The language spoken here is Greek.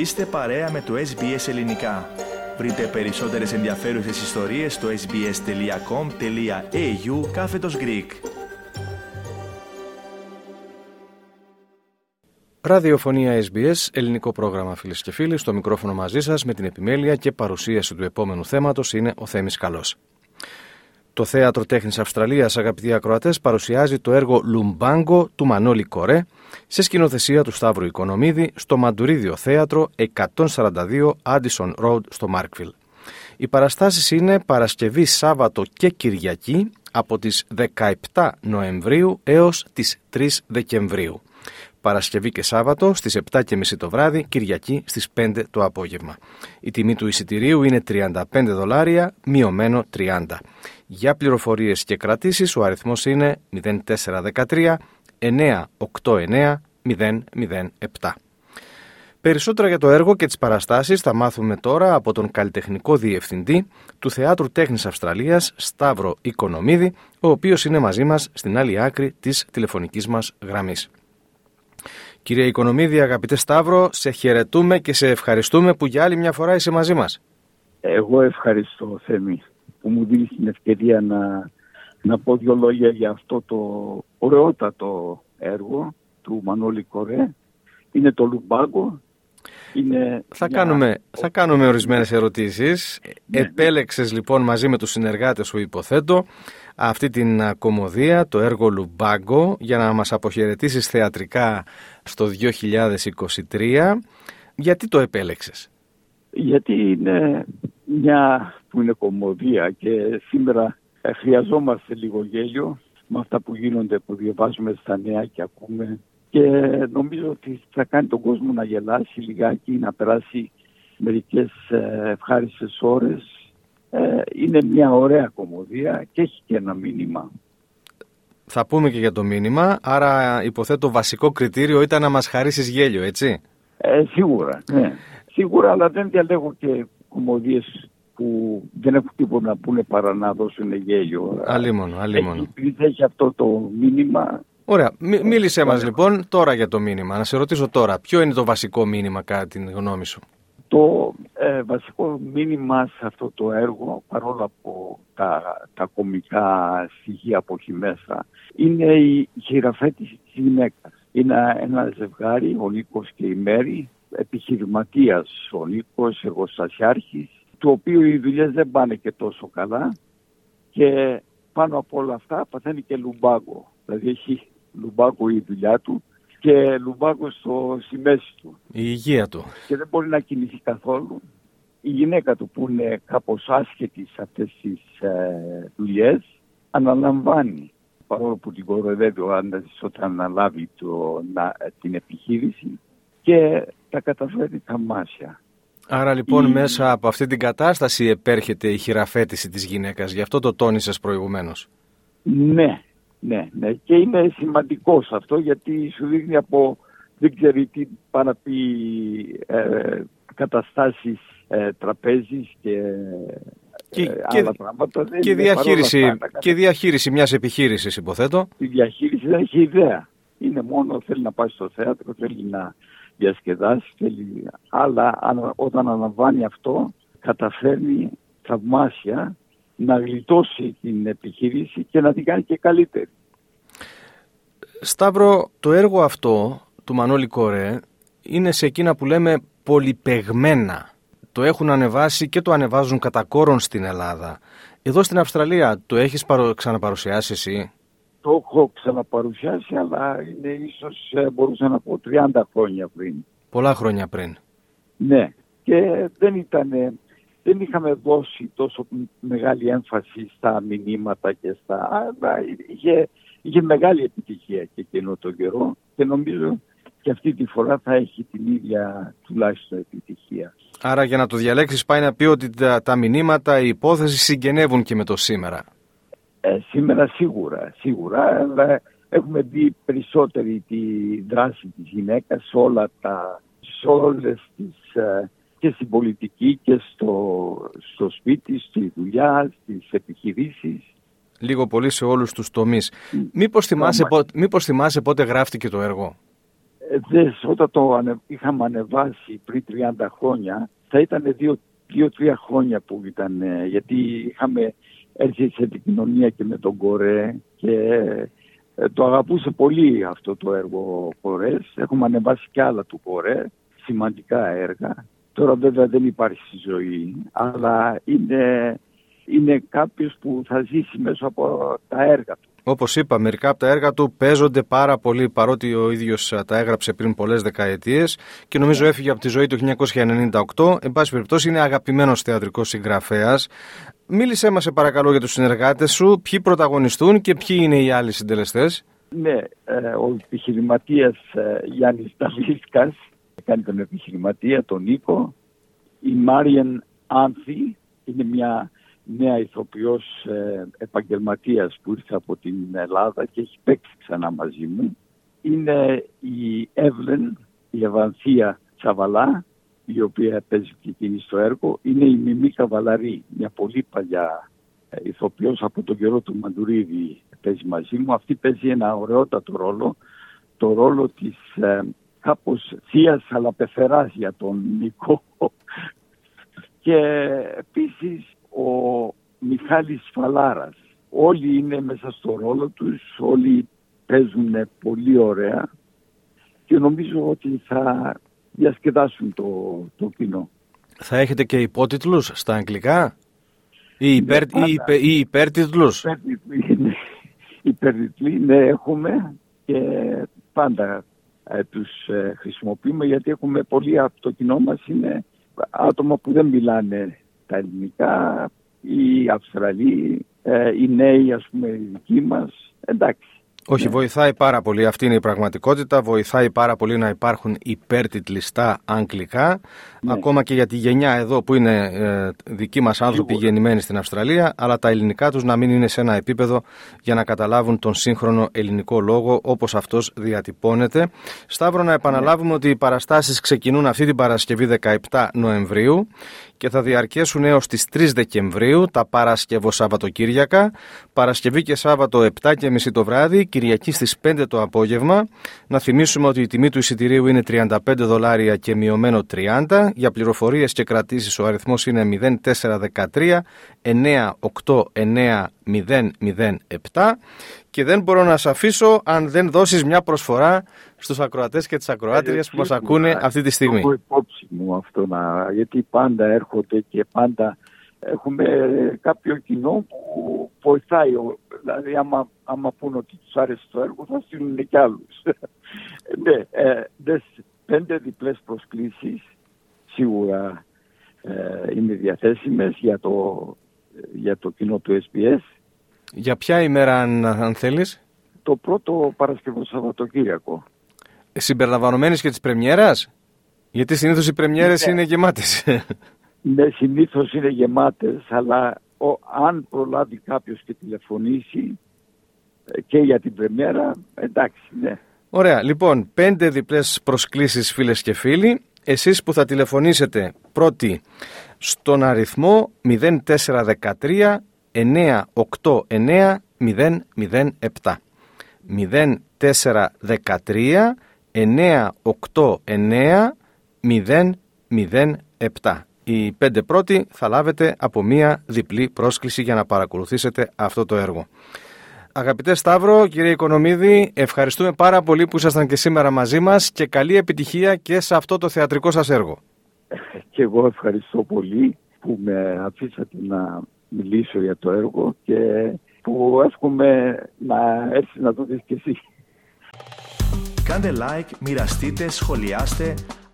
Είστε παρέα με το SBS Ελληνικά. Βρείτε περισσότερες ενδιαφέρουσες ιστορίες στο sbs.com.au κάθετος Greek. Ραδιοφωνία SBS, ελληνικό πρόγραμμα φίλες και φίλοι, στο μικρόφωνο μαζί σας με την επιμέλεια και παρουσίαση του επόμενου θέματος είναι ο Θέμης Καλός. Το Θέατρο Τέχνης Αυστραλίας, αγαπητοί ακροατές, παρουσιάζει το έργο «Λουμπάγκο» του Μανώλη Κορέ σε σκηνοθεσία του Σταύρου Οικονομίδη στο Μαντουρίδιο Θέατρο 142 Addison Road στο Μάρκβιλ. Οι παραστάσεις είναι Παρασκευή, Σάββατο και Κυριακή από τις 17 Νοεμβρίου έως τις 3 Δεκεμβρίου. Παρασκευή και Σάββατο στις 7.30 το βράδυ, Κυριακή στις 5 το απόγευμα. Η τιμή του εισιτηρίου είναι 35 δολάρια, μειωμένο 30. Για πληροφορίες και κρατήσεις ο αριθμός είναι 0413 989 007. Περισσότερα για το έργο και τις παραστάσεις θα μάθουμε τώρα από τον καλλιτεχνικό διευθυντή του Θεάτρου Τέχνης Αυστραλίας, Σταύρο Οικονομίδη, ο οποίος είναι μαζί μας στην άλλη άκρη της τηλεφωνικής μας γραμμής. Κύριε Οικονομίδη, αγαπητέ Σταύρο, σε χαιρετούμε και σε ευχαριστούμε που για άλλη μια φορά είσαι μαζί μας. Εγώ ευχαριστώ, Θέμη, που μου δίνεις την ευκαιρία να, να πω δύο λόγια για αυτό το ωραιότατο έργο του Μανώλη Κορέ. Είναι το Λουμπάγκο. Είναι θα, κάνουμε, θα κάνουμε ορισμένες ερωτήσεις. Ναι, ναι. Επέλεξες λοιπόν μαζί με τους συνεργάτες σου υποθέτω αυτή την κομμωδία, το έργο Λουμπάγκο, για να μας αποχαιρετήσεις θεατρικά στο 2023. Γιατί το επέλεξες; Γιατί είναι μια που είναι κομμωδία και σήμερα χρειαζόμαστε λίγο γέλιο με αυτά που γίνονται, που διαβάζουμε στα νέα και ακούμε και νομίζω ότι θα κάνει τον κόσμο να γελάσει λιγάκι, να περάσει μερικές ε, ευχάριστες ώρες ε, είναι μια ωραία κομμωδία και έχει και ένα μήνυμα. Θα πούμε και για το μήνυμα, άρα υποθέτω βασικό κριτήριο ήταν να μας χαρίσεις γέλιο, έτσι; Ε, σίγουρα, ναι. Σίγουρα, αλλά δεν διαλέγω και κομμωδίες που δεν έχουν τίποτα να πούνε παρά να δώσουν γέλιο. Αλίμονο, αλίμονο. Έχει, έχει αυτό το μήνυμα. Ωραία. μίλησέ μας λοιπόν τώρα για το μήνυμα. Να σε ρωτήσω τώρα, ποιο είναι το βασικό μήνυμα κατά την γνώμη σου; Το ε, βασικό μήνυμα σε αυτό το έργο, παρόλο από τα, τα κομικά στοιχεία που έχει μέσα, είναι η χειραφέτηση της γυναίκας. Είναι ένα ζευγάρι, ο Νίκος και η Μέρη, επιχειρηματίας ο Νίκος, εργοστασιάρχης, του οποίου οι δουλειές δεν πάνε και τόσο καλά και πάνω από όλα αυτά παθαίνει και λουμπάγκο. Δηλαδή έχει λουμπάγκο η δουλειά του και λουμπάκο στο, στη μέση του. Η υγεία του. Και δεν μπορεί να κινηθεί καθόλου. Η γυναίκα του που είναι κάπως άσχετη σε αυτές τις ε, δουλειές αναλαμβάνει παρόλο που την κοροϊδεύει ο άντρας όταν αναλάβει το, να, την επιχείρηση και τα καταφέρει θαυμάσια. Άρα λοιπόν μέσα από αυτή την κατάσταση επέρχεται η χειραφέτηση της γυναίκας, γι' αυτό το τόνισες προηγουμένως. Ναι, ναι, ναι. Και είναι σημαντικός αυτό γιατί σου δείχνει από δεν ξέρει τι να πει ε, καταστάσεις ε, τραπέζης και, και, ε, άλλα πράγματα. Και, διαχείριση, και διαχείριση μιας επιχείρησης υποθέτω. Η διαχείριση δεν έχει ιδέα. Είναι μόνο θέλει να πάει στο θέατρο, θέλει να διασκεδάσεις, θέλει... αλλά όταν αναβάνει αυτό καταφέρνει θαυμάσια να γλιτώσει την επιχείρηση και να την κάνει και καλύτερη. Σταύρο, το έργο αυτό του Μανώλη Κορέ είναι σε εκείνα που λέμε πολυπεγμένα. Το έχουν ανεβάσει και το ανεβάζουν κατά κόρον στην Ελλάδα. Εδώ στην Αυστραλία το έχεις παρο... ξαναπαρουσιάσεις εσύ; Το έχω ξαναπαρουσιάσει, αλλά είναι ίσως ε, μπορούσα να πω 30 χρόνια πριν. Πολλά χρόνια πριν. Ναι, και δεν ήταν δεν είχαμε δώσει τόσο μεγάλη έμφαση στα μηνύματα και στα... Αλλά είχε, είχε μεγάλη επιτυχία και εκείνο τον καιρό και νομίζω και αυτή τη φορά θα έχει την ίδια τουλάχιστον επιτυχία. Άρα για να το διαλέξεις πάει να πει ότι τα, τα μηνύματα, οι υπόθεση συγγενεύουν και με το σήμερα. Ε, σήμερα σίγουρα, σίγουρα, αλλά έχουμε δει περισσότερη τη δράση της γυναίκας σε όλα τα, σε όλες τις ε, και στην πολιτική και στο, στο σπίτι, στη δουλειά, στις επιχειρήσεις. Λίγο πολύ σε όλους τους τομείς. Μήπως θυμάσαι, πότε, μήπως θυμάσαι πότε γράφτηκε το έργο; δες, όταν το είχαμε ανεβάσει πριν 30 χρόνια, θα ήταν δύο-τρία χρόνια που ήταν, γιατί είχαμε έρθει σε επικοινωνία και με τον Κορέ και ε, το αγαπούσε πολύ αυτό το έργο ο Κορές. Έχουμε ανεβάσει και άλλα του Κορέ, σημαντικά έργα. Τώρα βέβαια δεν υπάρχει στη ζωή, αλλά είναι, είναι κάποιος που θα ζήσει μέσα από τα έργα του. Όπως είπα, μερικά από τα έργα του παίζονται πάρα πολύ παρότι ο ίδιος τα έγραψε πριν πολλές δεκαετίες και νομίζω έφυγε από τη ζωή του 1998. Εν πάση περιπτώσει, είναι αγαπημένος θεατρικός συγγραφέας. Μίλησέ μας, σε παρακαλώ, για τους συνεργάτες σου, ποιοι πρωταγωνιστούν και ποιοι είναι οι άλλοι συντελεστές; Ναι, ε, ο επιχειρηματίας ε, Γιάννης Ταβίσκα κάνει τον επιχειρηματία, τον Νίκο. Η Μάριεν Άνθη είναι μια νέα ηθοποιός ε, επαγγελματίας που ήρθε από την Ελλάδα και έχει παίξει ξανά μαζί μου. Είναι η Εύλεν, η Ευανθία Τσαβαλά, η οποία παίζει και εκείνη στο έργο. Είναι η Μιμή Καβαλαρή, μια πολύ παλιά ε, ηθοποιός από τον καιρό του Μαντουρίδη παίζει μαζί μου. Αυτή παίζει ένα ωραιότατο ρόλο, το ρόλο της ε, κάπως θείας αλλά πεθεράς για τον Νικό. και επίσης ο Μιχάλης Φαλάρας. Όλοι είναι μέσα στο ρόλο τους, όλοι παίζουν πολύ ωραία και νομίζω ότι θα διασκεδάσουν το, το κοινό. Θα έχετε και υπότιτλους στα αγγλικά; Ή, υπέρ, ναι, ή, υπε, ή υπέρτιτλους; Υπέρτιτλοι, ναι έχουμε και πάντα ε, τους ε, χρησιμοποιούμε γιατί έχουμε πολλοί από το κοινό μας είναι άτομα που δεν μιλάνε τα ελληνικά, οι Αυστραλοί, ε, οι νέοι ας πούμε οι δικοί μας, εντάξει. Όχι, ναι. βοηθάει πάρα πολύ. Αυτή είναι η πραγματικότητα. Βοηθάει πάρα πολύ να υπάρχουν υπέρτιτλοι στα αγγλικά. Ναι. Ακόμα και για τη γενιά εδώ που είναι ε, δικοί μας άνθρωποι γεννημένοι στην Αυστραλία, αλλά τα ελληνικά τους να μην είναι σε ένα επίπεδο για να καταλάβουν τον σύγχρονο ελληνικό λόγο όπως αυτός διατυπώνεται. Σταύρο, να επαναλάβουμε ότι οι παραστάσεις ξεκινούν αυτή την Παρασκευή 17 Νοεμβρίου και θα διαρκέσουν έως τις 3 Δεκεμβρίου τα Παρασκευό Σαββατοκύριακα, Παρασκευή και Σάββατο 7.30 το βράδυ, Κυριακή στις 5 το απόγευμα. Να θυμίσουμε ότι η τιμή του εισιτηρίου είναι 35 δολάρια και μειωμένο 30. Για πληροφορίες και κρατήσεις ο αριθμός είναι 0413 989 007 και δεν μπορώ να σε αφήσω αν δεν δώσεις μια προσφορά στους ακροατές και τις ακροάτριες που μας ακούνε αυτή τη στιγμή. Έχω υπόψη μου αυτό, να, γιατί πάντα έρχονται και πάντα έχουμε κάποιο κοινό που βοηθάει. Δηλαδή άμα, άμα πούνε ότι τους άρεσε το έργο θα στείλουν και άλλους. ναι, ε, πέντε διπλές προσκλήσεις σίγουρα ε, είναι διαθέσιμες για το, για το κοινό του SBS για ποια ημέρα αν, αν θέλεις; Το πρώτο Παρασκευό Σαββατοκύριακο. Συμπεριλαμβανομένης και της πρεμιέρας, Γιατί συνήθως οι πρεμιέρες ναι. είναι γεμάτες. Ναι, συνήθως είναι γεμάτες, αλλά ο, αν προλάβει κάποιος και τηλεφωνήσει ε, και για την πρεμιέρα, εντάξει, ναι. Ωραία. Λοιπόν, πέντε διπλές προσκλήσεις φίλες και φίλοι. Εσείς που θα τηλεφωνήσετε πρώτοι στον αριθμό 0413 989 007 0413 989 007 οι πέντε πρώτοι θα λάβετε από μία διπλή πρόσκληση για να παρακολουθήσετε αυτό το έργο. Αγαπητέ Σταύρο, κύριε Οικονομίδη, ευχαριστούμε πάρα πολύ που ήσασταν και σήμερα μαζί μας και καλή επιτυχία και σε αυτό το θεατρικό σας έργο. Και εγώ ευχαριστώ πολύ που με αφήσατε να μιλήσω για το έργο και που εύχομαι να έρθεις να το δεις και εσύ. Κάντε like, μοιραστείτε, σχολιάστε,